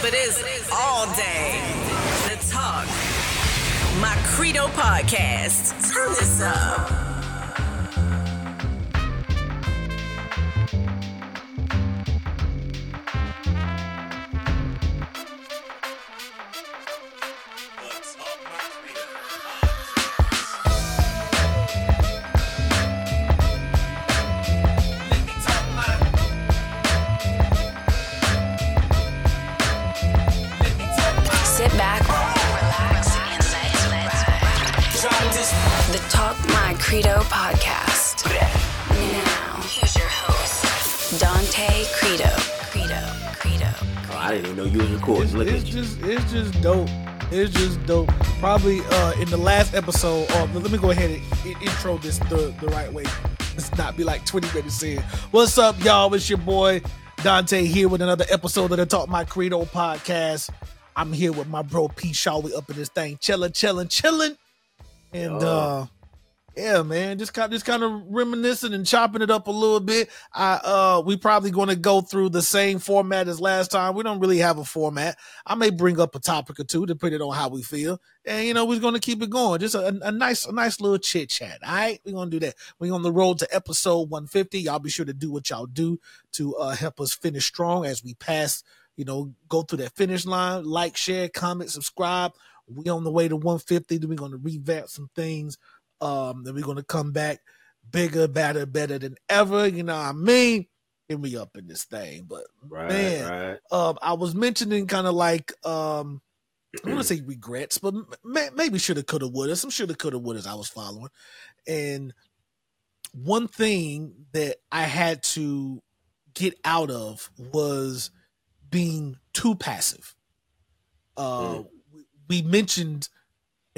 but it's all day. The Talk. My Credo podcast. Turn this up. It's, Look it's at you. just it's just dope. It's just dope. Probably uh in the last episode, or let me go ahead and intro this the, the right way. Let's not be like 20 minutes in. What's up, y'all? It's your boy Donte here with another episode of the Talk My Credo podcast. I'm here with my bro P Shaw. We up in this thing, chilling, chilling, chilling. And uh yeah, man, just kind just kind of reminiscing and chopping it up a little bit. I uh we probably going to go through the same format as last time. We don't really have a format. I may bring up a topic or two depending on how we feel. And you know, we're going to keep it going. Just a, a nice a nice little chit chat. All right? We're going to do that. We're on the road to episode 150. Y'all be sure to do what y'all do to uh help us finish strong as we pass, you know, go through that finish line. Like, share, comment, subscribe. We on the way to 150. Then we're going to revamp some things um, then we're gonna come back bigger, better, better than ever. You know what I mean? And we up in this thing. But Right, man, right. um, I was mentioning kind of like um, I want to say regrets, but may- maybe shoulda, coulda, woulda. Some shoulda, coulda, wouldas I was following, and one thing that I had to get out of was being too passive. Uh, we, we mentioned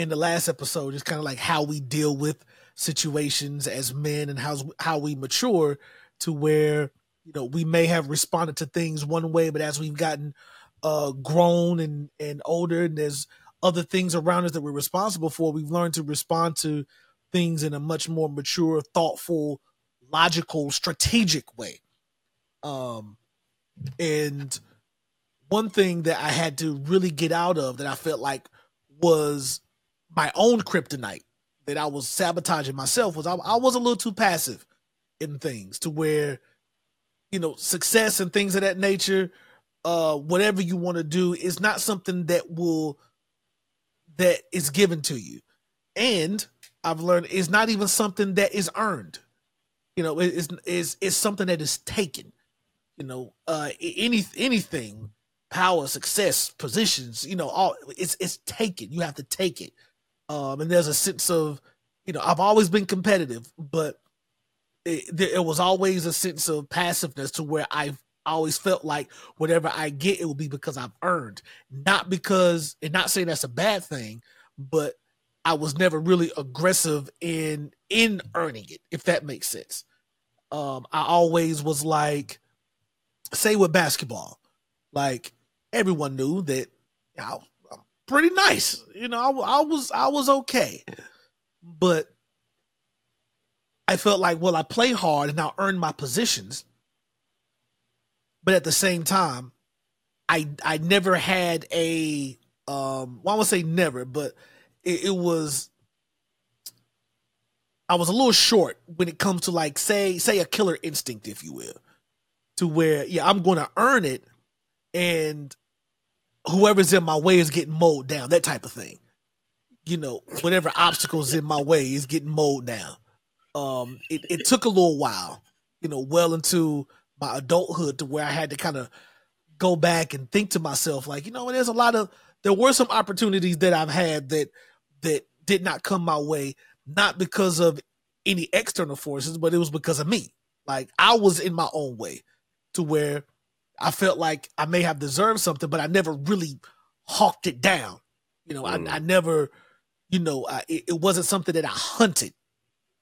in the last episode just kind of like how we deal with situations as men and how how we mature to where you know we may have responded to things one way but as we've gotten uh grown and and older and there's other things around us that we're responsible for we've learned to respond to things in a much more mature thoughtful logical strategic way. Um and one thing that I had to really get out of that I felt like was my own kryptonite that I was sabotaging myself was I, I was a little too passive in things to where you know success and things of that nature uh whatever you want to do is not something that will that is given to you. And I've learned is not even something that is earned. You know it is is is something that is taken. You know uh any anything power success positions you know all it's it's taken. You have to take it um and there's a sense of you know i've always been competitive but it, there, it was always a sense of passiveness to where i've always felt like whatever i get it will be because i've earned. Not because and not saying that's a bad thing but i was never really aggressive in in earning it if that makes sense. Um i always was like say with basketball like everyone knew that you know, pretty nice. You know, I, I was I was okay, but I felt like well, I play hard and I earn my positions, but at the same time, I I never had a um. Well, I would say never, but it, it was. I was a little short when it comes to like say say a killer instinct, if you will, to where yeah I'm going to earn it, and whoever's in my way is getting mowed down, that type of thing. You know, whatever obstacles in my way is getting mowed down. Um, it, it took a little while, you know, well into my adulthood to where I had to kind of go back and think to myself, like, you know, there's a lot of there were some opportunities that I've had that that did not come my way, not because of any external forces, but it was because of me. Like I was in my own way to where I felt like I may have deserved something, but I never really hawked it down. You know, Mm. I, I never, you know, I, it, it wasn't something that I hunted. It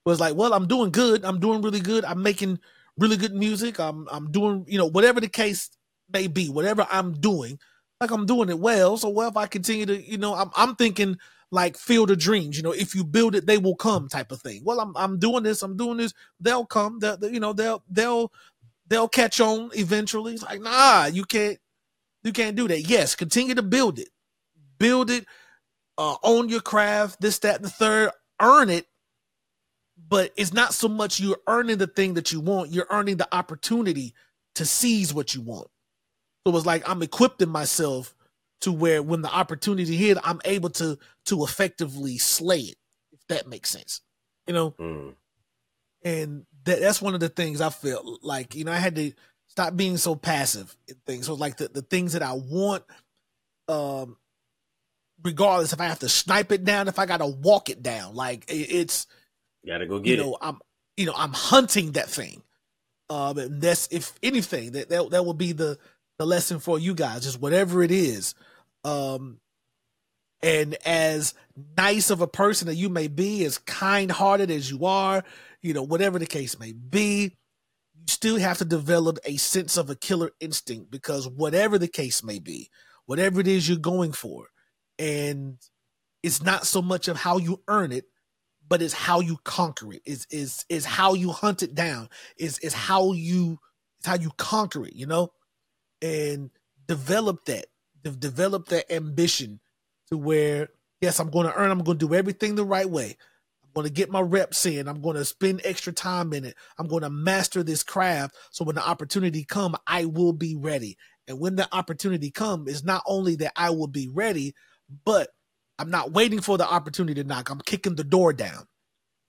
was like, well, I'm doing good. I'm doing really good. I'm making really good music. I'm I'm doing, you know, whatever the case may be, whatever I'm doing, like I'm doing it well. So well, if I continue to, you know, I'm I'm thinking like field of dreams. You know, if you build it, they will come, type of thing. Well, I'm I'm doing this. I'm doing this. They'll come. They'll, they- you know, they'll they'll they'll catch on eventually. It's like, nah, you can't You can't do that. Yes, continue to build it. Build it, uh, own your craft, this, that, and the third, earn it. But it's not so much you're earning the thing that you want, you're earning the opportunity to seize what you want. So it's like I'm equipping myself to where when the opportunity hit, I'm able to to effectively slay it, if that makes sense. You know? Mm. And that, that's one of the things I felt like, you know, I had to stop being so passive in things. So like the, the things that I want, um, regardless if I have to snipe it down, if I gotta walk it down, like it, it's you gotta go get you know, it. I'm you know, I'm hunting that thing. Um, and that's if anything that that, that will be the the lesson for you guys, just whatever it is. Um, and as nice of a person that you may be, as kind hearted as you are, you know, whatever the case may be, you still have to develop a sense of a killer instinct because whatever the case may be, whatever it is you're going for, and it's not so much of how you earn it, but it's how you conquer it. Is is is how you hunt it down. Is is how you it's how you conquer it. You know, and develop that. De- develop that ambition to where yes, I'm going to earn. I'm going to do everything the right way going to get my reps in. I'm going to spend extra time in it. I'm going to master this craft. So when the opportunity come, I will be ready. And when the opportunity come, is not only that I will be ready, but I'm not waiting for the opportunity to knock. I'm kicking the door down.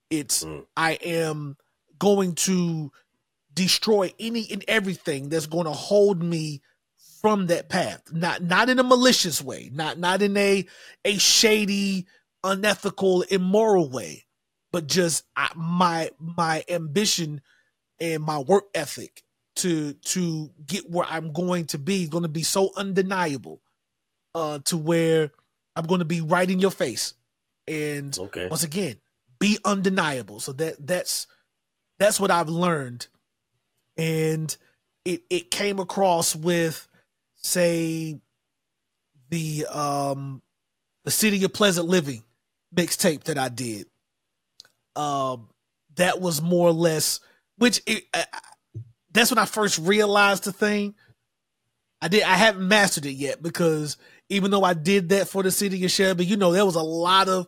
It's mm. I am going to destroy any and everything that's going to hold me from that path. Not not in a malicious way, not not in a a shady, unethical, immoral way, but just I, my my ambition and my work ethic to to get where I'm going to be going to be so undeniable uh to where I'm going to be right in your face. And okay. once again be undeniable. So that that's that's what I've learned. And it it came across with say the um the city of pleasant living mixtape that I did um, that was more or less, which it, uh, that's when I first realized the thing. I did. I haven't mastered it yet because even though I did that for the city of Shelby, you know, there was a lot of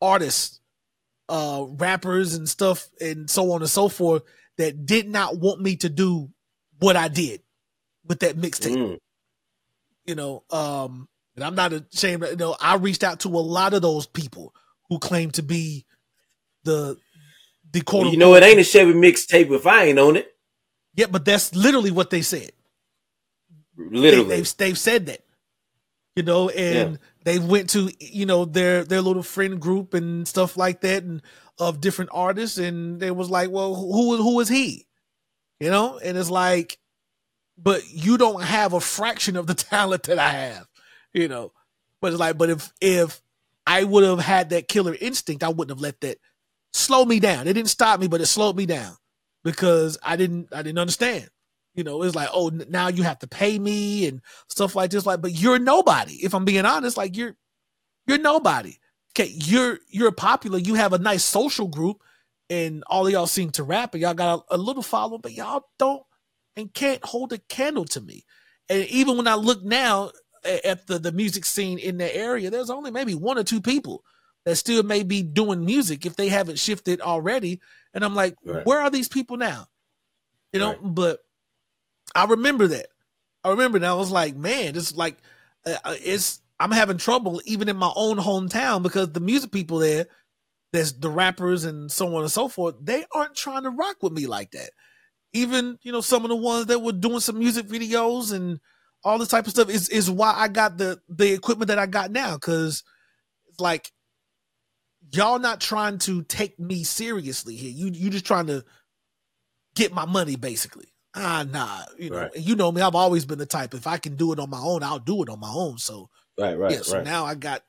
artists, uh, rappers and stuff, and so on and so forth that did not want me to do what I did with that mixtape. Mm. You know, um, and I'm not ashamed. You know, I reached out to a lot of those people who claim to be the the quote. Well, you know, it ain't a Shelby mixtape if I ain't on it. Yeah, but that's literally what they said. Literally, they, have they've said that. You know, and yeah. they went to you know their their little friend group and stuff like that, and of different artists, and they was like, well, who who is he? You know, and it's like, but you don't have a fraction of the talent that I have. You know, but it's like, but if if I would have had that killer instinct, I wouldn't have let that slow me down. It didn't stop me, but it slowed me down because I didn't I didn't understand. You know, it's like, oh, now you have to pay me and stuff like this. Like, but you're nobody. If I'm being honest, like you're you're nobody. Okay, you're you're popular. You have a nice social group, and all of y'all seem to rap, and y'all got a, a little follow, but y'all don't and can't hold a candle to me. And even when I look now at the the music scene in the area, there's only maybe one or two people that still may be doing music if they haven't shifted already. And I'm like, right. where are these people now? You know, right. but I remember that. I remember that I was like, man, it's like, uh, uh, it's, I'm having trouble even in my own hometown because the music people there, there's the rappers and so on and so forth, they aren't trying to rock with me like that. Even, you know, some of the ones that were doing some music videos and all this type of stuff is, is why I got the, the equipment that I got now. Cause it's like, y'all not trying to take me seriously here. You you just trying to get my money basically. Ah nah, you know, right. you know me. I've always been the type. If I can do it on my own, I'll do it on my own. So right, right, yeah. So right. now I got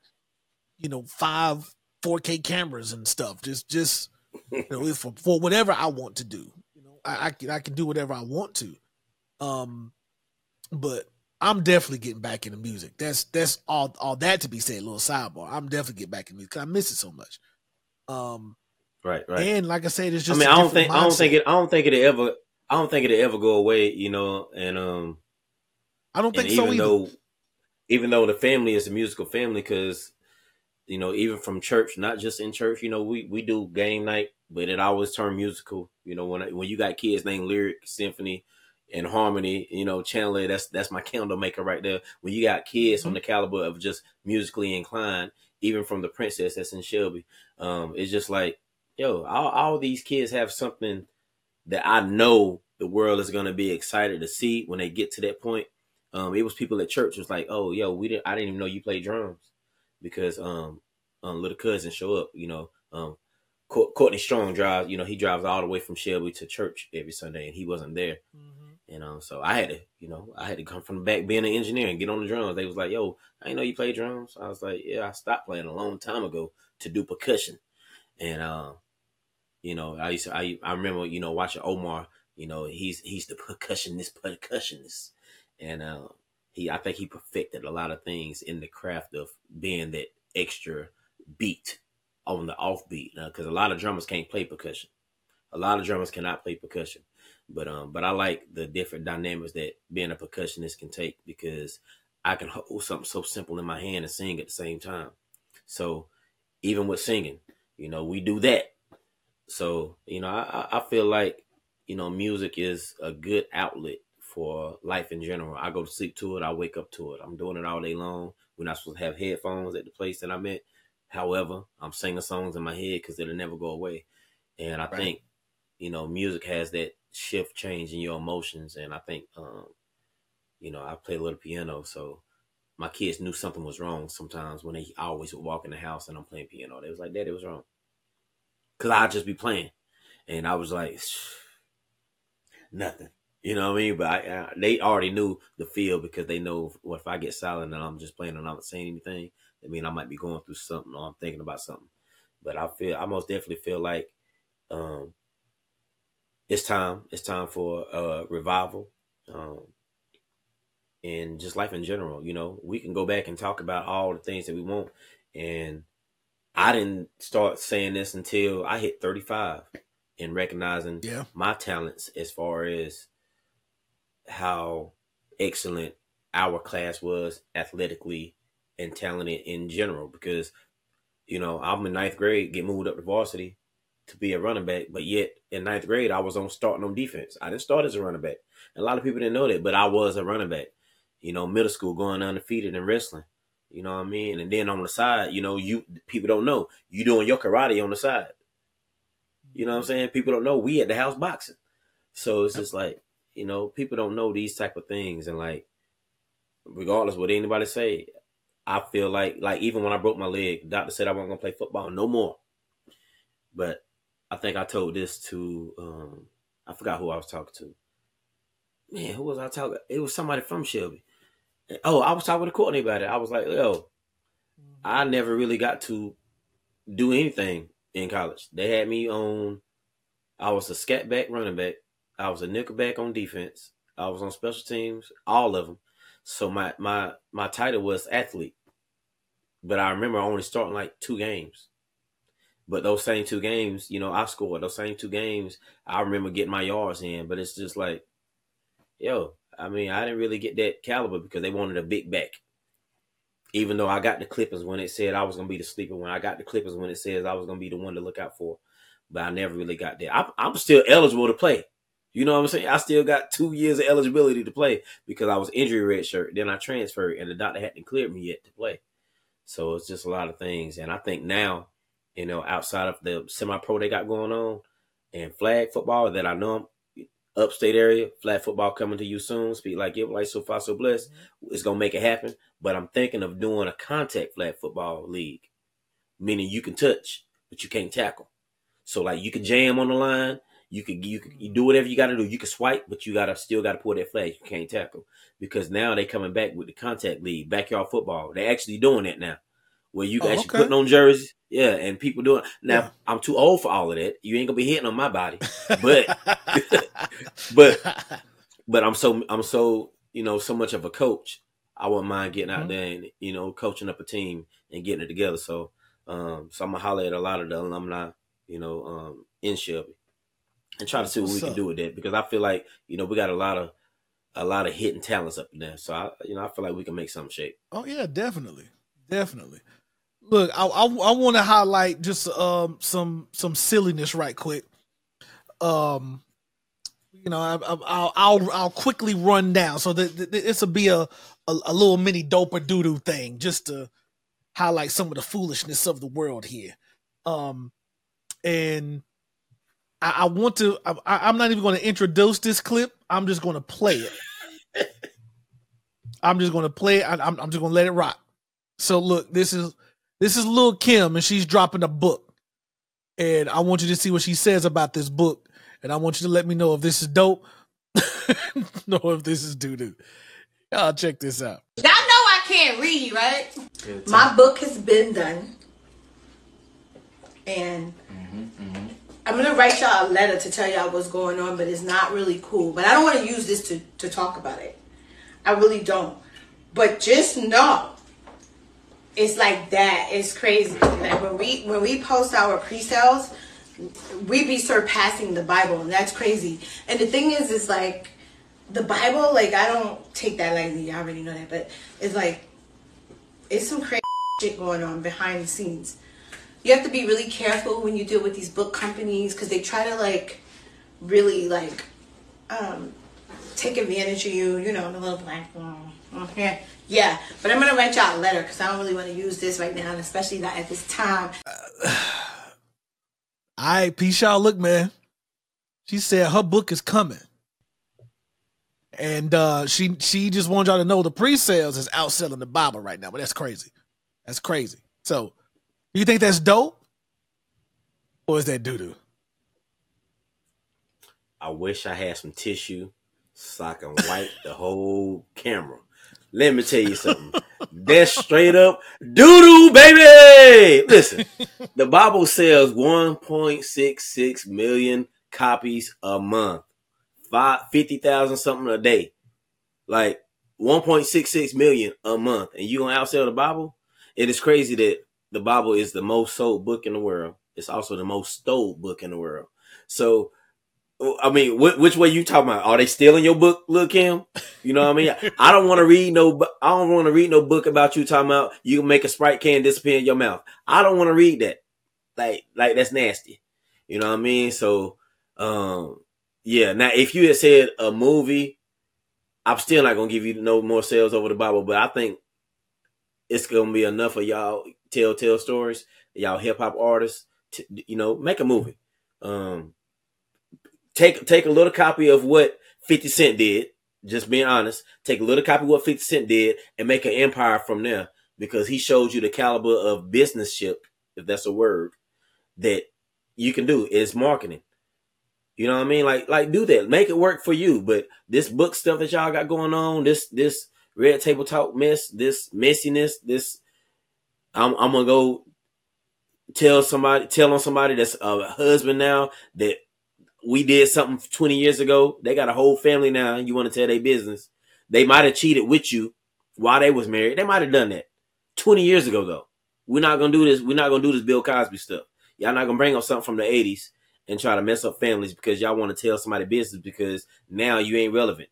you know five 4K cameras and stuff. Just just you know for for whatever I want to do. You know, I, I can I can do whatever I want to. Um, but I'm definitely getting back into music. That's that's all all that to be said. little sidebar. I'm definitely getting back in music. I miss it so much. Um, right, right. And like I said, it's just. I mean, I don't think mindset. I don't think it. I don't think it ever. I don't think it'll ever go away. You know, and um, I don't think so even either. though even though the family is a musical family because you know even from church not just in church you know we we do game night but it always turned musical you know when when you got kids named lyric symphony and harmony you know chandler that's that's my candle maker right there when you got kids Mm-hmm. on the caliber of just musically inclined even from the princess that's in shelby um it's just like yo all, all these kids have something that i know the world is going to be excited to see when they get to that point um, it was people at church was like, "Oh, yo, we didn't. I didn't even know you played drums because um, um, little cousin show up. You know, um, Courtney Strong drives. You know, he drives all the way from Shelby to church every Sunday, and he wasn't there. Mhm. And um, so I had to, you know, I had to come from the back, being an engineer, and get on the drums. They was like, "Yo, I know you play drums." I was like, "Yeah, I stopped playing a long time ago to do percussion." And um, you know, I used to, I I remember, you know, watching Omar. You know, he's he's the percussionist, percussionist, and uh, he I think he perfected a lot of things in the craft of being that extra beat on the offbeat. Because a lot of drummers can't play percussion. A lot of drummers cannot play percussion. But um, but I like the different dynamics that being a percussionist can take because I can hold something so simple in my hand and sing at the same time. So even with singing, you know, we do that. So you know, I, I I feel like you know, music is a good outlet for life in general. I go to sleep to it. I wake up to it. I'm doing it all day long. We're not supposed to have headphones at the place that I'm at. However, I'm singing songs in my head because it'll never go away. And I Right. think, you know, music has that shift change in your emotions. And I think, um, you know, I play a little piano, so my kids knew something was wrong sometimes when they always would walk in the house and I'm playing piano. They was like, Daddy, what's wrong? Cause I'd just be playing. And I was like, nothing. You know what I mean? But I, I, they already knew the feel because they know what if I get silent and I'm just playing and I'm not saying anything, I mean I might be going through something or I'm thinking about something. But I feel I most definitely feel like um it's time. It's time for uh revival. Um and just life in general, you know, we can go back and talk about all the things that we want. And I didn't start saying this until I hit 35 and recognizing Yeah. my talents as far as how excellent our class was athletically and talented in general. Because, you know, I'm in ninth grade, get moved up to varsity to be a running back, but yet in ninth grade, I was on starting on defense. I didn't start as a running back. A lot of people didn't know that, but I was a running back. You know, middle school, going undefeated in wrestling. You know what I mean? And then on the side, you know, you people don't know you doing your karate on the side. You know what I'm saying? People don't know we at the house boxing. So it's just like, you know, people don't know these type of things and like regardless what anybody say, I feel like like even when I broke my leg, doctor said I wasn't gonna play football no more. But I think I told this to um I forgot who I was talking to. Man, who was I talking? It was somebody from Shelby. Oh, I was talking to Courtney about it. I was like, yo, I never really got to do anything in college. They had me on. I was a scat back running back. I was a nickel back on defense. I was on special teams, all of them. So my my my title was athlete. But I remember only starting like two games. But those same two games, you know, I scored those same two games. I remember getting my yards in. But it's just like, yo, I mean, I didn't really get that caliber because they wanted a big back even though I got the Clippers when it said I was gonna be the sleeper, when I got the Clippers when it says I was gonna be the one to look out for, but I never really got there. I'm, I'm still eligible to play. You know what I'm saying? I still got two years of eligibility to play because I was injury red shirt. Then I transferred, and the doctor hadn't cleared me yet to play. So it's just a lot of things, and I think now, you know, outside of the semi-pro they got going on and flag football that I know I'm upstate area, flag football coming to you soon. Speak like it, like so far so blessed. Mm-hmm. It's gonna make it happen. But I'm thinking of doing a contact flag football league, meaning you can touch, but you can't tackle. So like you can jam on the line, you can you can you do whatever you got to do. You can swipe, but you gotta still gotta pull that flag. You can't tackle because now they coming back with the contact league, backyard football. They actually doing that now, where you Oh, actually okay. putting on jerseys. Yeah, and people doing. Now Yeah. I'm too old for all of that. You ain't gonna be hitting on my body, but but but I'm so I'm so you know so much of a coach. I wouldn't mind getting out Mhm. there and you know coaching up a team and getting it together. So um so I'm gonna holler at a lot of the alumni, you know, um in Shelby and try to see what we What's can do with that because I feel like you know we got a lot of a lot of hidden talents up in there. So I, you know, I feel like we can make some shape. Oh yeah, definitely, definitely. Look, I I, I want to highlight just um some some silliness right quick. Um, you know, I, will I'll I'll quickly run down so that this will be a, a, a little mini doper doodoo thing just to highlight some of the foolishness of the world here. Um, and I, I want to. I, am not even going to introduce this clip. I'm just going to play it. I'm just going to play it. I, I'm, I'm just going to let it rock. So look, this is this is Lil Kim, and she's dropping a book, and I want you to see what she says about this book, and I want you to let me know if this is dope, know if this is doo doo. Y'all check this out. Y'all know I can't read, right? My book has been done, and mm-hmm, mm-hmm. I'm gonna write y'all a letter to tell y'all what's going on, but it's not really cool. But I don't want to use this to to talk about it. I really don't. But just know, it's like that. It's crazy. Like when we when we post our pre-sales, we be surpassing the Bible, and that's crazy. And the thing is, is like the Bible. Like I don't take that lightly. I already know that, but it's like it's some crazy shit going on behind the scenes you have to be really careful when you deal with these book companies because they try to like really like um, take advantage of you. You know, the little black yeah, yeah. But I'm gonna write y'all a letter because I don't really want to use this right now, and especially not at this time. Uh, all right, peace y'all. Look, man. She said her book is coming. And uh, she she just wanted y'all to know the pre-sales is outselling the Bible right now, but that's crazy. That's crazy. So you think that's dope? Or is that doo doo? I wish I had some tissue so I can wipe the whole camera. Let me tell you something. That's straight up doo doo, baby. Listen, the Bible sells 1.66 million copies a month, five fifty thousand something a day. Like 1.66 million a month, and you gonna outsell the Bible? It is crazy that the Bible is the most sold book in the world. It's also the most stole book in the world. So, I mean, wh- which way you talking about? Are they stealing your book, Lil Kim? You know what I mean? I don't want to read no. I don't want to read no book about you talking about you can make a sprite can disappear in your mouth. I don't want to read that. Like, like that's nasty. You know what I mean? So, um, yeah. Now, if you had said a movie, I'm still not gonna give you no more sales over the Bible, but I think it's gonna be enough of y'all tell tell stories. Y'all hip hop artists, to, you know, make a movie. Um, take take a little copy of what Fifty Cent did. Just being honest, take a little copy of what Fifty Cent did and make an empire from there because he showed you the caliber of businessship, if that's a word, that you can do. Is marketing. You know what I mean? Like like do that. Make it work for you. But this book stuff that y'all got going on, this this red table talk mess, this messiness, this I'm, I'm gonna go tell somebody, tell on somebody that's a husband now that we did something 20 years ago. They got a whole family now. You want to tell their business? They might have cheated with you while they was married. They might have done that 20 years ago though. We're not gonna do this. We're not gonna do this Bill Cosby stuff. Y'all not gonna bring up something from the 80s and try to mess up families because y'all want to tell somebody business because now you ain't relevant.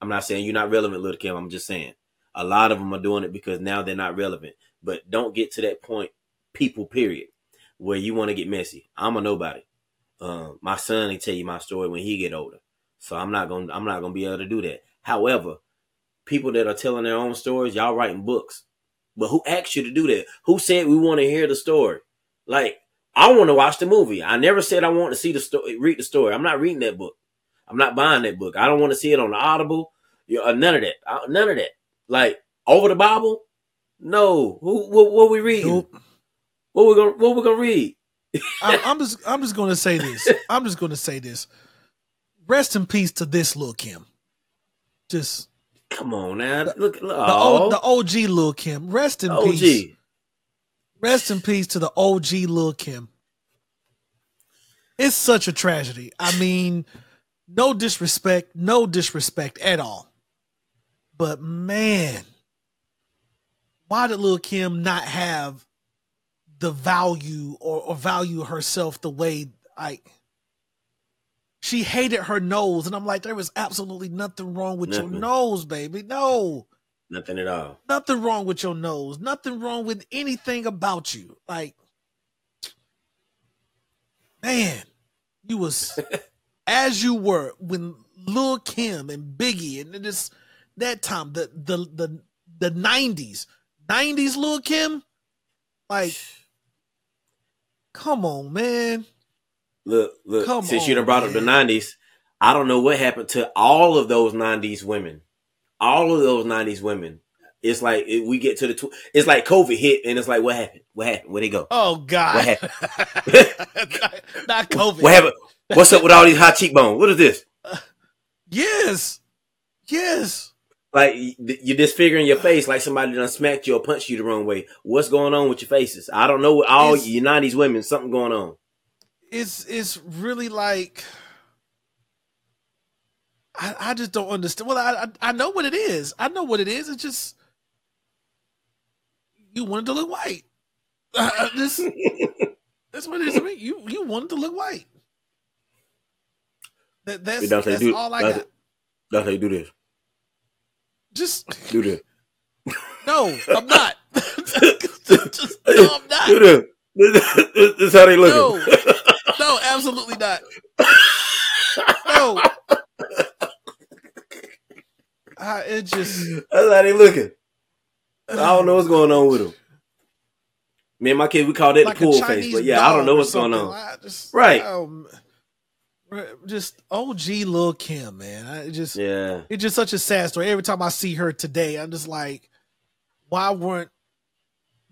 I'm not saying you're not relevant, little Kim. I'm just saying a lot of them are doing it because now they're not relevant. But don't get to that point, people, period, where you want to get messy. I'm a nobody. Uh, my son can tell you my story when he get older. So I'm not gonna I'm not gonna be able to do that. However, people that are telling their own stories, y'all writing books. But who asked you to do that? Who said we want to hear the story? Like, I want to watch the movie. I never said I want to see the story, read the story. I'm not reading that book. I'm not buying that book. I don't want to see it on the Audible. None of that. None of that. Like over the Bible, no. Who, what, what we reading? Nope. What we gonna What we gonna read? I, I'm just I'm just gonna say this. I'm just gonna say this. Rest in peace to this little Kim. Just come on now. Look, look the, o, oh. the OG little Kim. Rest in OG. peace. Rest in peace to the OG little Kim. It's such a tragedy. I mean, no disrespect, no disrespect at all. But man, why did Lil Kim not have the value or, or value herself the way I she hated her nose, and I'm like, there was absolutely nothing wrong with Nothing. your nose, baby. No, Nothing at all. nothing wrong with your nose. Nothing wrong with anything about you. Like, man, you was as you were when Lil Kim and Biggie and this that time the the the the nineties nineties Lil Kim, like, come on, man. Look, look. Come since you on, done brought up the '90s, I don't know what happened to all of those '90s women. All of those '90s women. It's like it, we get to the. Tw- it's like COVID hit, and it's like, what happened? What happened? Where'd they go? Oh God, What not, not COVID. What happened? What's up with all these high cheekbones? What is this? Yes, yes. Like you're disfiguring your face, like somebody done smacked you or punched you the wrong way. What's going on with your faces? I don't know. What all It's- you '90s women, something going on. It's it's really like I I just don't understand. Well, I I, I know what it is. I know what it is. It's just you wanted to look white. Uh, uh, this that's what it is. to me. You you wanted to look white. That that's, that's do- all I got. That's how you do this. Just Do that. no, I'm not. just, no, I'm not. Do this. This is how they looking. No, no, absolutely not. No. Uh, it just That's how they looking. I don't know what's going on with them. Me and my kid, we call that like the pool face, but yeah, I don't know what's going on. Just, Right. um, just OG Lil Kim, man. I just Yeah, it's just such a sad story. Every time I see her today, I'm just like, why weren't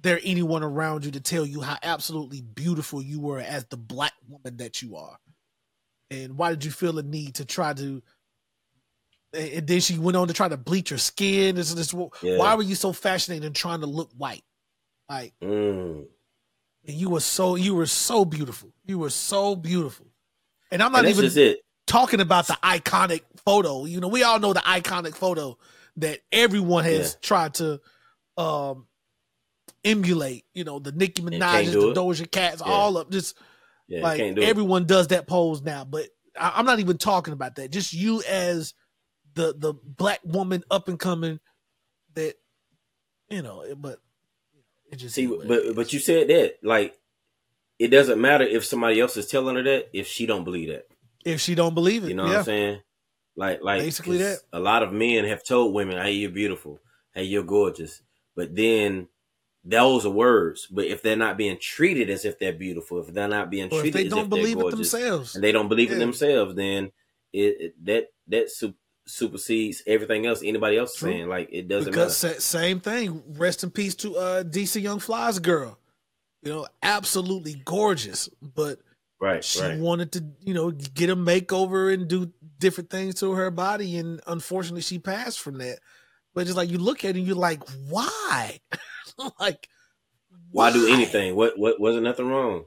there anyone around you to tell you how absolutely beautiful you were as the black woman that you are? And why did you feel the need to try to? And and then she went on to try to bleach her skin. This, this, Yeah. Why were you so fascinated in trying to look white? Like, mm. and you were so you were so beautiful. You were so beautiful. And I'm not and even it. talking about the iconic photo. You know, we all know the iconic photo that everyone has Yeah. tried to um emulate. You know, the Nicki do the it. Doja Cats, Yeah. all up. just Yeah, like do it. everyone does that pose now. But I, I'm not even talking about that. Just you as the the black woman up and coming that you know, but it just See, it but but you said that like it doesn't matter if somebody else is telling her that if she don't believe that. if she don't believe it, You know what. I'm saying? Like like basically that. A lot of men have told women, "Hey, you're beautiful. Hey, you're gorgeous." But then those are words. But if they're not being treated as if they're beautiful, if they're not being Or if treated they as don't if they're believe it themselves. and they don't believe Yeah. it themselves, then it, it that that su- supersedes everything else anybody else is True. saying. Like it doesn't because matter. sa- same thing. Rest in peace to uh DC Young Fly's girl. You know, absolutely gorgeous, but Right, she right. wanted to, you know, get a makeover and do different things to her body, and unfortunately, she passed from that. But it's like you look at it and you're like, why? like, Why do anything? What what wasn't nothing wrong?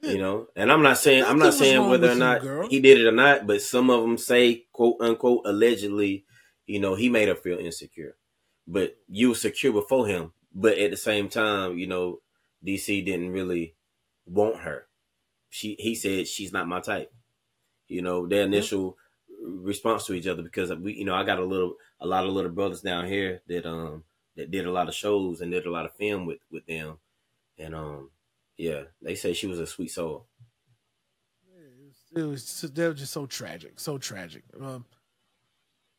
You know, and I'm not saying I'm not saying whether or with you, not he did it or not, but some of them say quote unquote allegedly, you know, he made her feel insecure. But you were secure before him. But at the same time, you know, DC didn't really want her. She he said she's not my type. You know, their initial response to each other because we you know, I got a little a lot of little brothers down here that um that did a lot of shows and did a lot of film with with them. And um yeah, they say she was a sweet soul. it was they were just so tragic, so tragic. Um,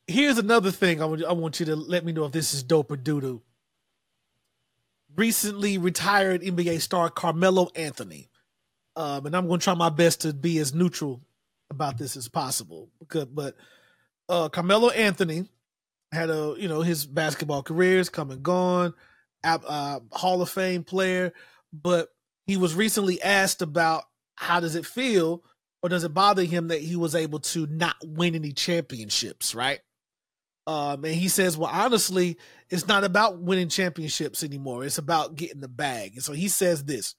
here's another thing I want I want you to let me know if this is dope or doo doo. Recently retired NBA star Carmelo Anthony, um, and I'm going to try my best to be as neutral about this as possible. Because, but uh, Carmelo Anthony had a you know his basketball career is come and gone, uh, Hall of Fame player, but he was recently asked about how does it feel or does it bother him that he was able to not win any championships, right? Um, and he says, well, honestly, it's not about winning championships anymore. It's about getting the bag. And so he says this.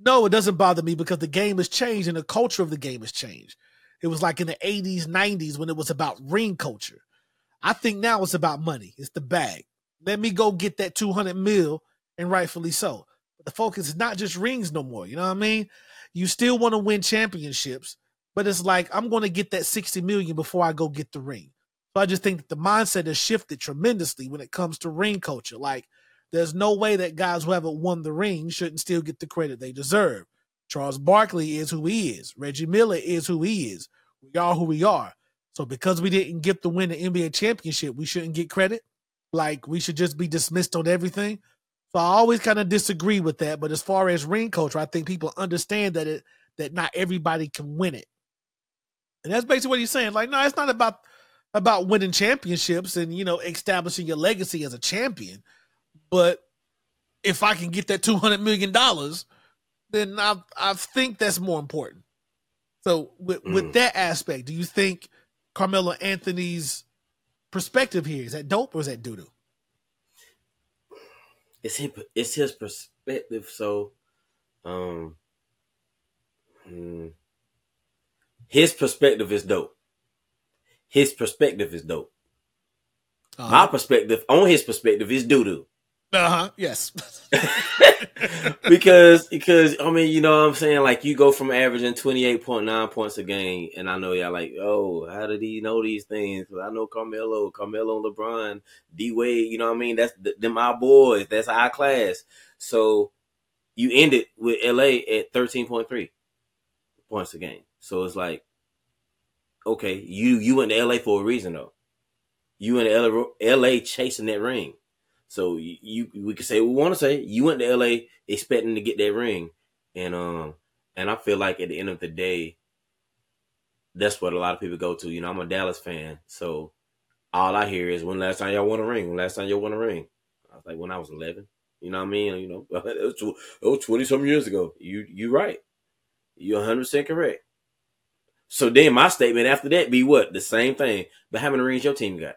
No, it doesn't bother me because the game has changed and the culture of the game has changed. It was like in the 80s, 90s when it was about ring culture. I think now it's about money. It's the bag. Let me go get that 200 mil and rightfully so. But the focus is not just rings no more. You know what I mean? You still want to win championships, but it's like I'm going to get that 60 million before I go get the ring. I just think that the mindset has shifted tremendously when it comes to ring culture. Like, there's no way that guys who haven't won the ring shouldn't still get the credit they deserve. Charles Barkley is who he is. Reggie Miller is who he is. We are who we are. So because we didn't get the win the NBA championship, we shouldn't get credit. Like we should just be dismissed on everything. So I always kind of disagree with that. But as far as ring culture, I think people understand that it that not everybody can win it. And that's basically what he's saying. Like, no, it's not about about winning championships and you know establishing your legacy as a champion. But if I can get that two hundred million dollars, then I I think that's more important. So with mm. with that aspect, do you think Carmelo Anthony's perspective here is that dope or is that doo doo? It's his, it's his perspective. So, um, hmm, his perspective is dope. His perspective is dope. Uh-huh. My perspective on his perspective is doo doo. Uh huh. Yes. because because I mean you know what I'm saying like you go from averaging 28.9 points a game and I know y'all like oh how did he know these things I know Carmelo Carmelo LeBron D Wade you know what I mean that's them my boys that's our class so you ended with LA at 13.3 points a game so it's like okay you you went to LA for a reason though you in LA, LA chasing that ring so you, you we could say we want to say you went to LA expecting to get that ring, and um and I feel like at the end of the day, that's what a lot of people go to. You know, I'm a Dallas fan, so all I hear is when last time y'all won a ring. When last time y'all won a ring? I was like when I was 11. You know what I mean? You know, it was, it was 20 some years ago. You you right. You're 100 percent correct. So then my statement after that be what the same thing, but how many rings your team got?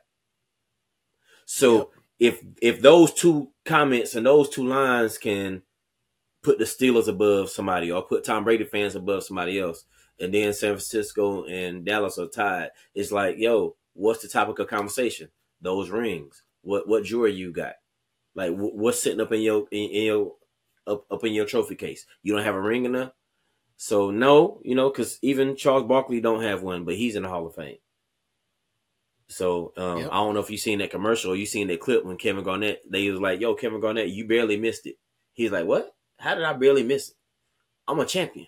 So. Yep if if those two comments and those two lines can put the Steelers above somebody or put Tom Brady fans above somebody else, and then San Francisco and Dallas are tied, it's like, yo, what's the topic of conversation? Those rings. What what jewelry you got? Like what's sitting up in your in, in your up, up in your trophy case? You don't have a ring enough. So no, you know, because even Charles Barkley don't have one, but he's in the Hall of Fame. So um, yep. I don't know if you seen that commercial or you seen that clip when Kevin Garnett they was like, "Yo, Kevin Garnett, you barely missed it." He's like, "What? How did I barely miss it? I'm a champion."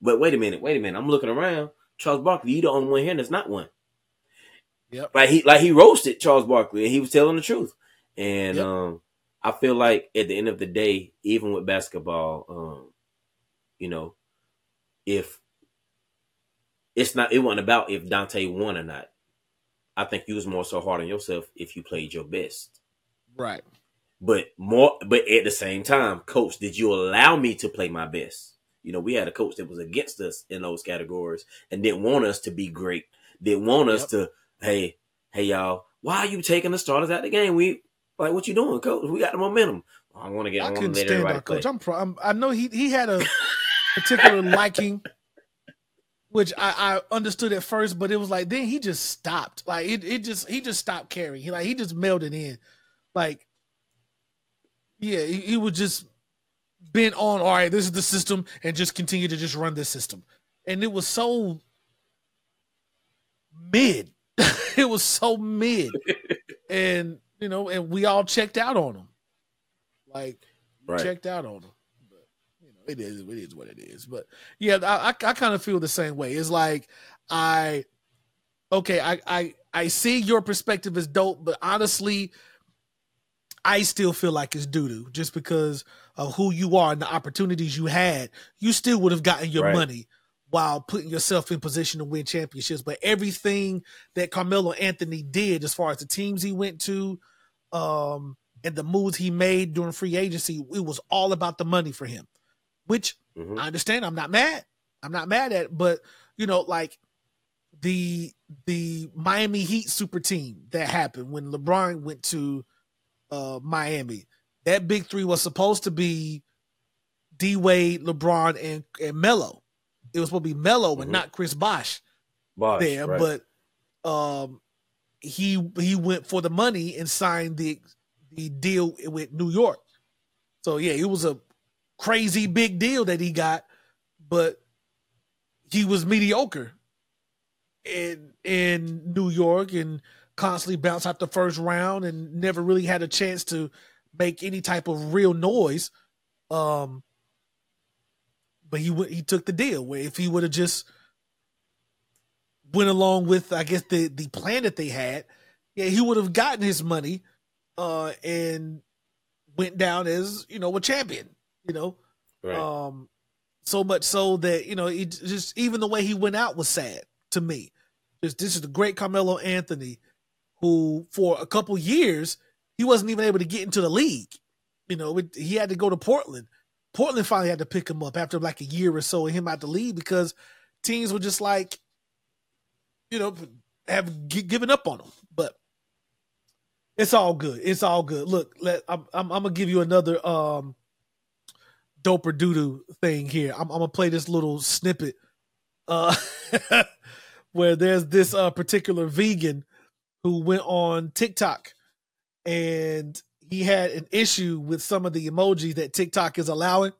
But wait a minute, wait a minute. I'm looking around. Charles Barkley, you the only one here that's not one. Yep. Like he like he roasted Charles Barkley and he was telling the truth. And yep. um I feel like at the end of the day, even with basketball, um, you know, if it's not it wasn't about if Donte won or not. I think you was more so hard on yourself if you played your best. Right. But more but at the same time, coach, did you allow me to play my best? You know, we had a coach that was against us in those categories and didn't want us to be great. Didn't want us yep. to, hey, hey y'all, why are you taking the starters out of the game? We like what you doing, coach? We got the momentum. I want to get. I, I couldn't stand our coach. I'm, pro- I'm, i know he he had a particular liking which I, I understood at first, but it was like then he just stopped. Like it, it just he just stopped caring. He like he just melded in. Like yeah, he, he would just bent on, all right, this is the system, and just continue to just run this system. And it was so mid. it was so mid. and you know, and we all checked out on him. Like right. checked out on him it is it is what it is. But yeah, I I, I kind of feel the same way. It's like I okay, I I I see your perspective is dope, but honestly, I still feel like it's doo doo just because of who you are and the opportunities you had. You still would have gotten your right. money while putting yourself in position to win championships. But everything that Carmelo Anthony did, as far as the teams he went to, um, and the moves he made during free agency, it was all about the money for him which mm-hmm. I understand. I'm not mad. I'm not mad at, it, but you know, like the the Miami Heat super team that happened when LeBron went to uh, Miami. That big three was supposed to be D Wade, LeBron, and and Melo. It was supposed to be Melo mm-hmm. and not Chris Bosh, there, right. but um, he he went for the money and signed the the deal with New York. So yeah, it was a crazy big deal that he got, but he was mediocre in in New York and constantly bounced out the first round and never really had a chance to make any type of real noise. Um, but he he took the deal. Where if he would have just went along with, I guess the the plan that they had, yeah, he would have gotten his money, uh, and went down as you know a champion. You know, right. um, so much so that you know, it just even the way he went out was sad to me. This this is the great Carmelo Anthony, who for a couple years he wasn't even able to get into the league. You know, it, he had to go to Portland. Portland finally had to pick him up after like a year or so of him out the league because teams were just like, you know, have g- given up on him. But it's all good. It's all good. Look, let I'm I'm, I'm gonna give you another um doper doodoo thing here. I'm, I'm, gonna play this little snippet uh where there's this uh particular vegan who went on TikTok and he had an issue with some of the emojis that TikTok is allowing.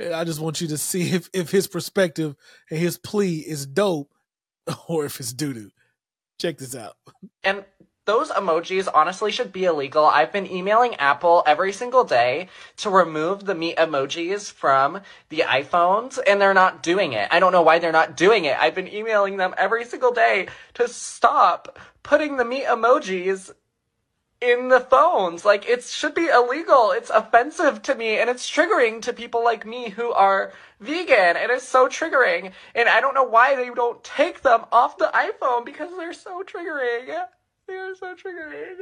And I just want you to see if, if his perspective and his plea is dope or if it's doo doo. Check this out. And those emojis honestly should be illegal. I've been emailing Apple every single day to remove the meat emojis from the iPhones, and they're not doing it. I don't know why they're not doing it. I've been emailing them every single day to stop putting the meat emojis in the phones. Like, it should be illegal. It's offensive to me, and it's triggering to people like me who are vegan. It is so triggering. And I don't know why they don't take them off the iPhone because they're so triggering. They are so triggering.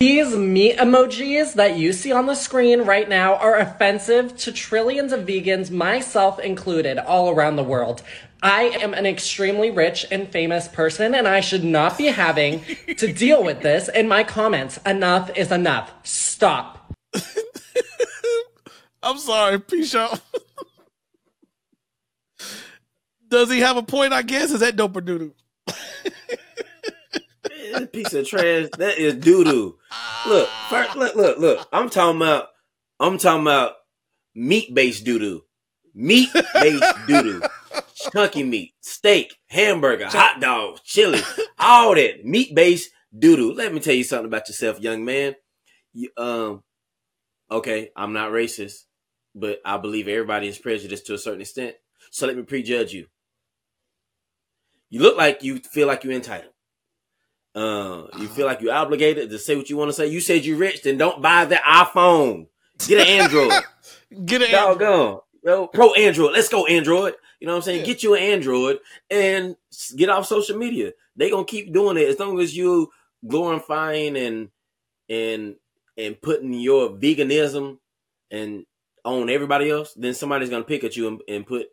These meat emojis that you see on the screen right now are offensive to trillions of vegans, myself included, all around the world. I am an extremely rich and famous person, and I should not be having to deal with this in my comments. Enough is enough. Stop. I'm sorry, peace out. Does he have a point? I guess is that dope or doodoo? piece of trash. That is doo doo. Look, first, look, look, look. I'm talking about. I'm talking about meat based doo doo. Meat based doo doo. Chunky meat, steak, hamburger, hot dog, chili, all that meat based doo doo. Let me tell you something about yourself, young man. You, um, okay, I'm not racist, but I believe everybody is prejudiced to a certain extent. So let me prejudge you. You look like you feel like you're entitled. Uh, you feel like you're obligated to say what you want to say. You said you're rich, then don't buy the iPhone. Get an Android. Get an Doggone. Yo, pro Android. Let's go Android. You know what I'm saying? Yeah. Get you an Android and get off social media. They gonna keep doing it as long as you glorifying and and and putting your veganism and on everybody else. Then somebody's gonna pick at you and, and put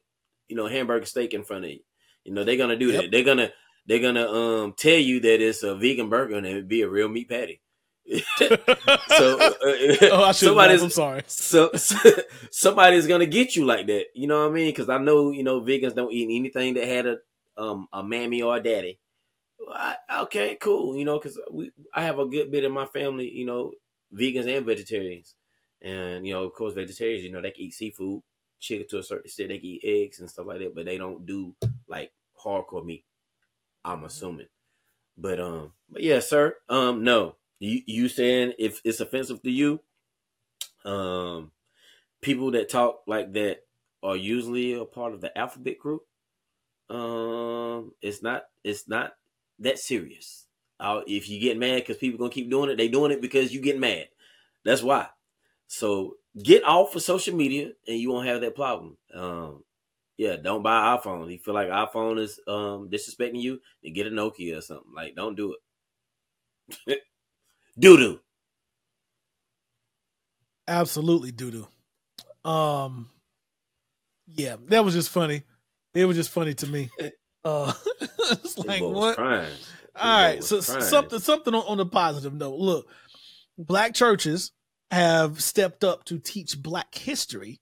you know hamburger steak in front of you. You know they're gonna do yep. that. They're gonna they're gonna um tell you that it's a vegan burger and it'd be a real meat patty. so uh, oh, I somebody's I'm sorry. So, so, somebody's gonna get you like that. You know what I mean? Because I know you know vegans don't eat anything that had a um a mammy or a daddy. I, okay, cool. You know, because we I have a good bit of my family. You know, vegans and vegetarians, and you know, of course, vegetarians. You know, they can eat seafood, chicken to a certain extent. They can eat eggs and stuff like that, but they don't do like hardcore meat. I'm assuming. But um, but yeah, sir. Um, no, you you saying if it's offensive to you, um, people that talk like that are usually a part of the alphabet group. Um, it's not it's not that serious. Uh, if you get mad because people gonna keep doing it, they doing it because you get mad. That's why. So get off of social media and you won't have that problem. Um, yeah, don't buy iPhone. You feel like iPhone is um disrespecting you, then get a Nokia or something. Like, don't do it. doo doo. Absolutely doo doo. Um, yeah, that was just funny. It was just funny to me. Uh, it's like what? Crying. All right, so crying. something something on, on the positive note. Look, black churches have stepped up to teach Black history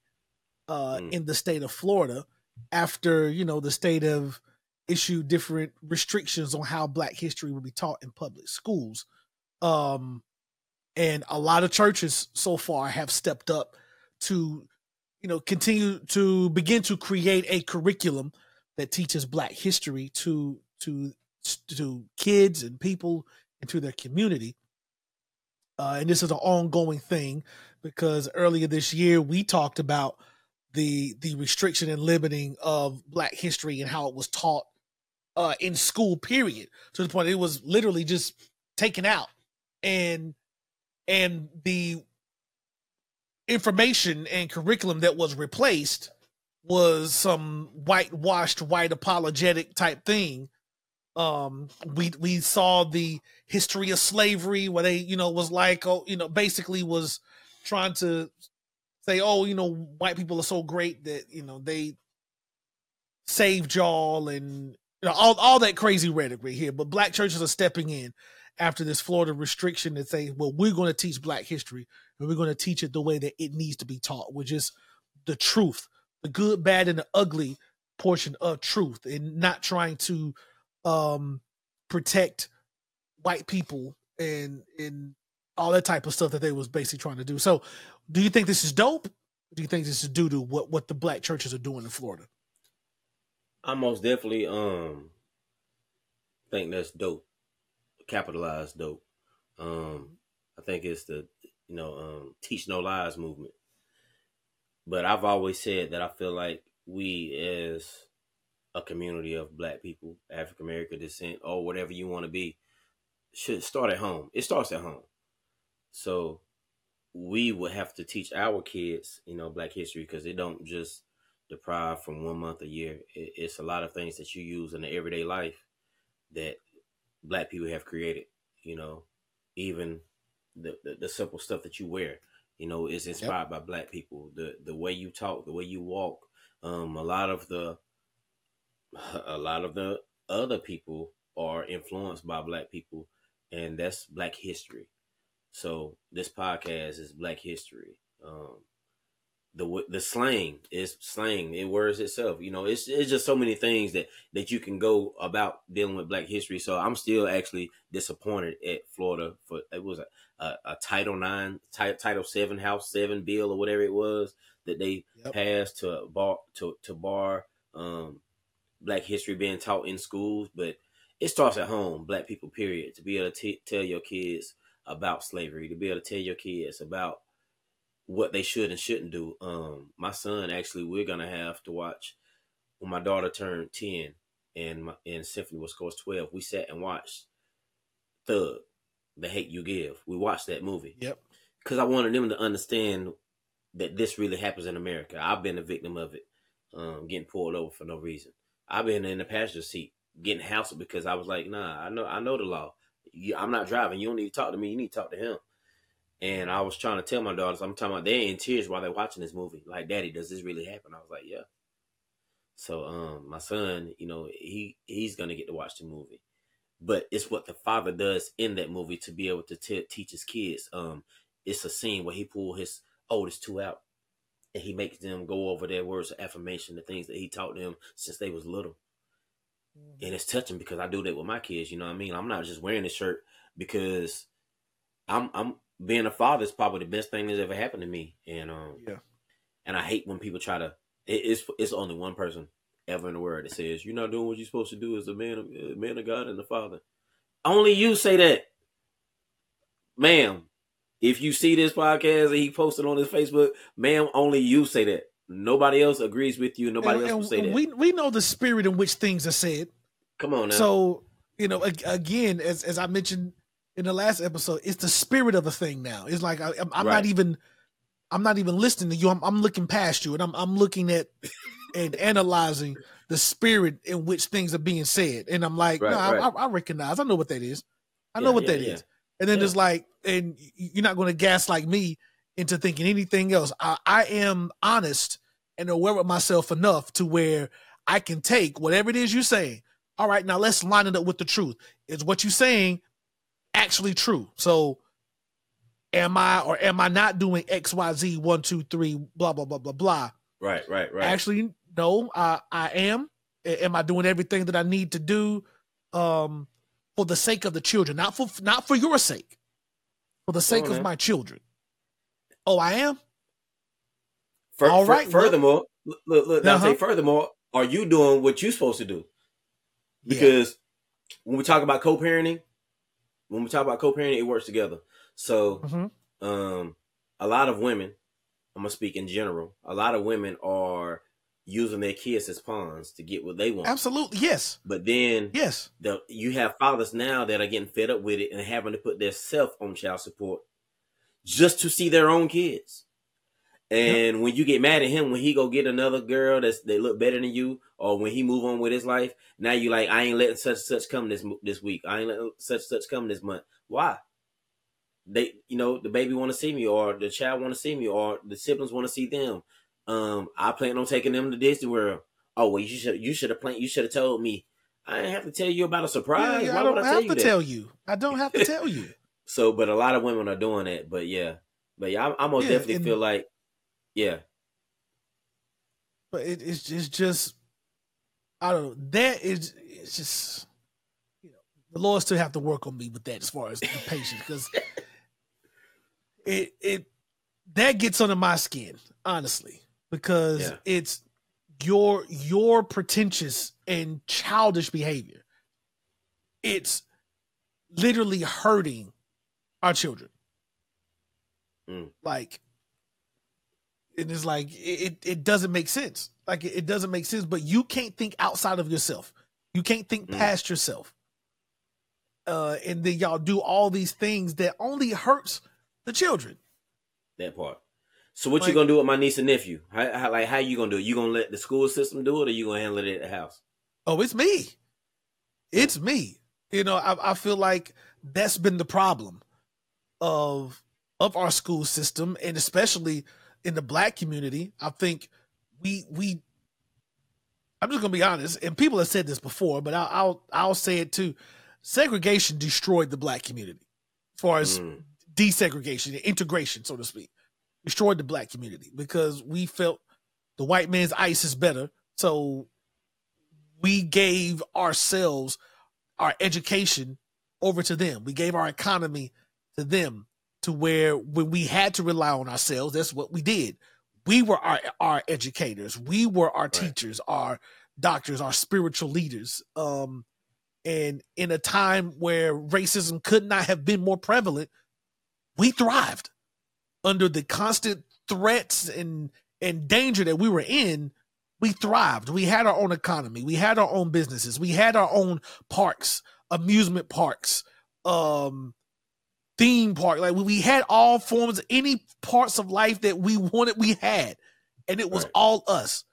uh, mm. in the state of Florida after you know the state have issued different restrictions on how black history will be taught in public schools um and a lot of churches so far have stepped up to you know, continue to begin to create a curriculum that teaches Black history to to to kids and people and to their community. Uh, and this is an ongoing thing because earlier this year we talked about the the restriction and limiting of Black history and how it was taught uh, in school. Period. To the point it was literally just taken out, and and the information and curriculum that was replaced was some whitewashed, white apologetic type thing. Um, we we saw the history of slavery where they, you know, was like, oh, you know, basically was trying to say, oh, you know, white people are so great that you know they saved y'all and you know all all that crazy rhetoric right here. But black churches are stepping in after this Florida restriction that say, well, we're going to teach black history and we're going to teach it the way that it needs to be taught, which is the truth, the good, bad, and the ugly portion of truth, and not trying to um, protect white people and and all that type of stuff that they was basically trying to do. So, do you think this is dope? do you think this is due to what what the black churches are doing in Florida? I most definitely um think that's dope, capitalized dope. Um, I think it's the you know, um, teach no lies movement. But I've always said that I feel like we as a community of black people, African American descent, or whatever you want to be, should start at home. It starts at home. So we would have to teach our kids, you know, black history because it don't just deprive from one month a year. it's a lot of things that you use in the everyday life that black people have created, you know, even the, the, the simple stuff that you wear, you know, is inspired yep. by black people. The the way you talk, the way you walk. Um, a lot of the a lot of the other people are influenced by black people, and that's black history. So this podcast is black history. Um, the the slang is slang. It words itself. You know, it's it's just so many things that that you can go about dealing with Black history. So I'm still actually disappointed at Florida for it was a, a, a Title Nine, Title Seven, House Seven bill or whatever it was that they yep. passed to bar to to bar um, Black history being taught in schools. But it starts at home. Black people, period. To be able to t- tell your kids about slavery, to be able to tell your kids about what they should and shouldn't do. Um, my son actually, we're gonna have to watch when my daughter turned ten and my, and Symphony was course twelve. We sat and watched Thug, The Hate You Give. We watched that movie. Yep. Because I wanted them to understand that this really happens in America. I've been a victim of it, um, getting pulled over for no reason. I've been in the passenger seat getting hassled because I was like, nah, I know, I know the law. I'm not driving. You don't need to talk to me. You need to talk to him. And I was trying to tell my daughters, I'm talking about they're in tears while they're watching this movie. Like, Daddy, does this really happen? I was like, Yeah. So um my son, you know, he he's gonna get to watch the movie. But it's what the father does in that movie to be able to t- teach his kids. Um, it's a scene where he pull his oldest two out, and he makes them go over their words of affirmation, the things that he taught them since they was little. Mm-hmm. And it's touching because I do that with my kids. You know what I mean? I'm not just wearing this shirt because I'm I'm being a father is probably the best thing that's ever happened to me. And um, yeah, and I hate when people try to. It, it's it's only one person ever in the world that says you're not doing what you're supposed to do as a man of a man of God and the father. Only you say that, ma'am. If you see this podcast and he posted on his Facebook, ma'am, only you say that. Nobody else agrees with you. Nobody and, else will say that. We we know the spirit in which things are said. Come on now. So you know, again, as as I mentioned in the last episode, it's the spirit of a thing now. It's like I, am right. not even, I'm not even listening to you. I'm, I'm looking past you, and I'm I'm looking at and analyzing the spirit in which things are being said. And I'm like, right, no, right. I, I, recognize. I know what that is. I know what yeah, that yeah. is. And then yeah. it's like, and you're not going to gaslight me into thinking anything else. I, I am honest and aware of myself enough to where I can take whatever it is you're saying. All right, now let's line it up with the truth. Is what you're saying actually true. So am I or am I not doing X, Y, Z, one, two, three, blah, blah, blah, blah, blah. Right, right, right. Actually, no, I I am. Am I doing everything that I need to do um for the sake of the children, not for not for your sake, for the sake of my children? Oh, I am. All fur- right, furthermore, look, look, look Donte, Uh-huh. furthermore, are you doing what you're supposed to do? Yeah. Because when we talk about co-parenting, when we talk about co-parenting, it works together. So, Mhm. um, a lot of women, I'm gonna speak in general. A lot of women are using their kids as pawns to get what they want. Absolutely. Yes. But then Yes. the you have fathers now that are getting fed up with it and having to put their self on child support just to see their own kids. And when you get mad at him when he go get another girl that's they look better than you, or when he move on with his life, now you like I ain't letting such such come this this week. I ain't letting such such come this month. Why? They, you know, the baby want to see me, or the child want to see me, or the siblings want to see them. Um, I plan on taking them to Disney World. Oh well, you should you should have planned. You should have told me. I didn't have to tell you about a surprise. Yeah, Why I don't have to that? tell you. I don't have to tell you. So, but a lot of women are doing that. But yeah, but yeah, I, I most Yeah, definitely and- feel like, yeah, But it, it's it's just I don't know. That is it's just you know the Lord still have to work on me with that as far as the patience because it it that gets under my skin honestly because Yeah. it's your your pretentious and childish behavior. It's literally hurting our children. Mm. Like and it's like it, it, doesn't make sense. Like it, it doesn't make sense, but you can't think outside of yourself. You can't think Mm. past yourself. Uh, and then y'all do all these things that only hurts the children. that part. So what Like- you gonna do with my niece and nephew? How, how like how you gonna do it? You gonna let the school system do it, or you gonna handle it at the house? Oh, it's me. It's me. You know, I, I feel like that's been the problem of of our school system, and especially in the black community. I think we we. I'm just gonna be honest, and people have said this before, but I'll I'll, I'll say it too. Segregation destroyed the black community, as far as Mm, desegregation, integration, so to speak, destroyed the black community because we felt the white man's ice is better. So we gave ourselves our education over to them. We gave our economy to them to where when we had to rely on ourselves, that's what we did. We were our our educators. We were our teachers, our doctors, our spiritual leaders. Um and in a time where racism could not have been more prevalent, we thrived under the constant threats and and danger that we were in we thrived we had our own economy we had our own businesses we had our own parks amusement parks um theme park. Like we- had all forms any parts of life that we wanted we had. And it was Right. all us.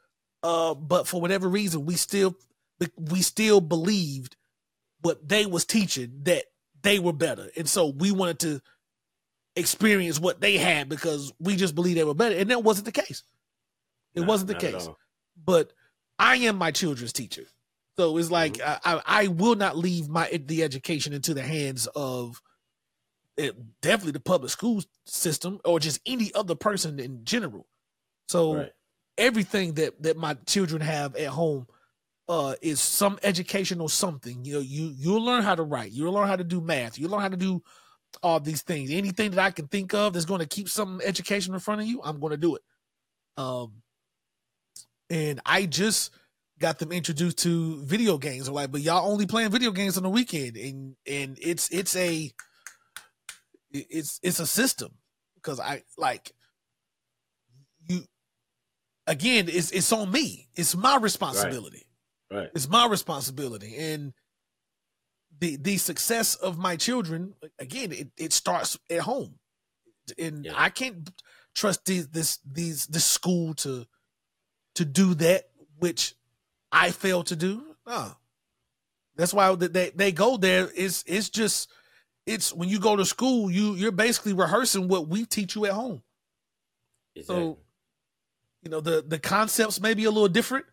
Uh but for whatever reason we still we still believed what they was teaching that they were better. And so we wanted to experience what they had because we just believed they were better. And that wasn't the case. It wasn't the case. but I am my children's teacher. So it's like I, I, I will not leave my the education into the hands of it, definitely the public school system or just any other person in general. So Right. everything that that my children have at home uh is some educational something. You know, you you'll learn how to write, you'll learn how to do math, you'll learn how to do all these things. Anything that I can think of that's going to keep some education in front of you, I'm going to do it. Um and I just got them introduced to video games. I'm like, but y'all only playing video games on the weekend, and and it's it's a it's it's a system because I like you again. It's it's on me. It's my responsibility. Right. It's my responsibility, and the the success of my children again. It it starts at home, and Yeah. I can't trust these this these this school to to do that which I fail to do. No. That's why they they, they go there. It's it's just it's when you go to school, you you're basically rehearsing what we teach you at home. Exactly. So you know the the concepts may be a little different.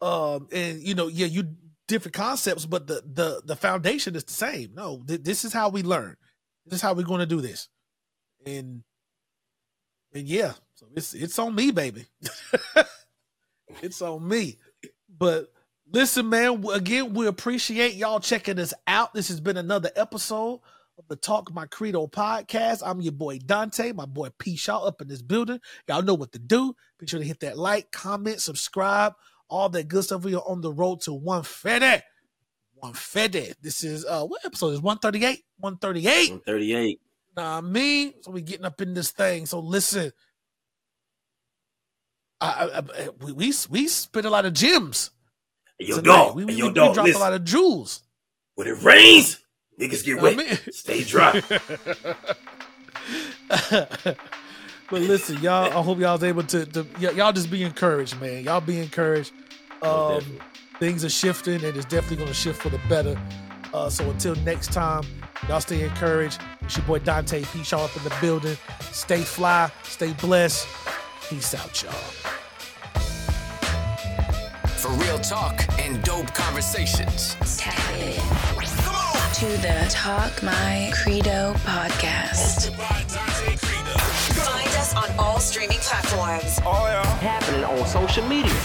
Um and you know, yeah, you different concepts, but the the the foundation is the same. No, th- this is how we learn. This is how we're going to do this. And and yeah, so it's it's on me, baby. it's on me. But listen, man, again, we appreciate y'all checking us out. This has been another episode of the Talk My Credo podcast. I'm your boy Donte, my boy P Shaw up in this building. Y'all know what to do. Be sure to hit that like, comment, subscribe, all that good stuff. We are on the road to 150. 150. This is uh what episode is 138? 138. 138. Nah, I mean, so we getting up in this thing. So listen, I, I, I we, we we spit a lot of gems. Hey, yo, tonight. dog. We, hey, we, yo, we dog. dropped Listen, a lot of jewels. when it rains, niggas get I wet. mean- Stay dry. but listen, y'all. I hope y'all was able to, to y- y'all just be encouraged, man. Y'all be encouraged. Um, definitely. things are shifting, and it's definitely going to shift for the better. Uh, so until next time, y'all stay encouraged. It's your boy Donte P. Shaw up in the building. Stay fly, stay blessed. Peace out, y'all. For real talk and dope conversations. Tap in to the Talk My Credo podcast. Find us on all streaming platforms oh, happening on social media.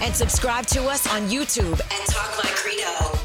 and subscribe to us on YouTube at Talk My Credo.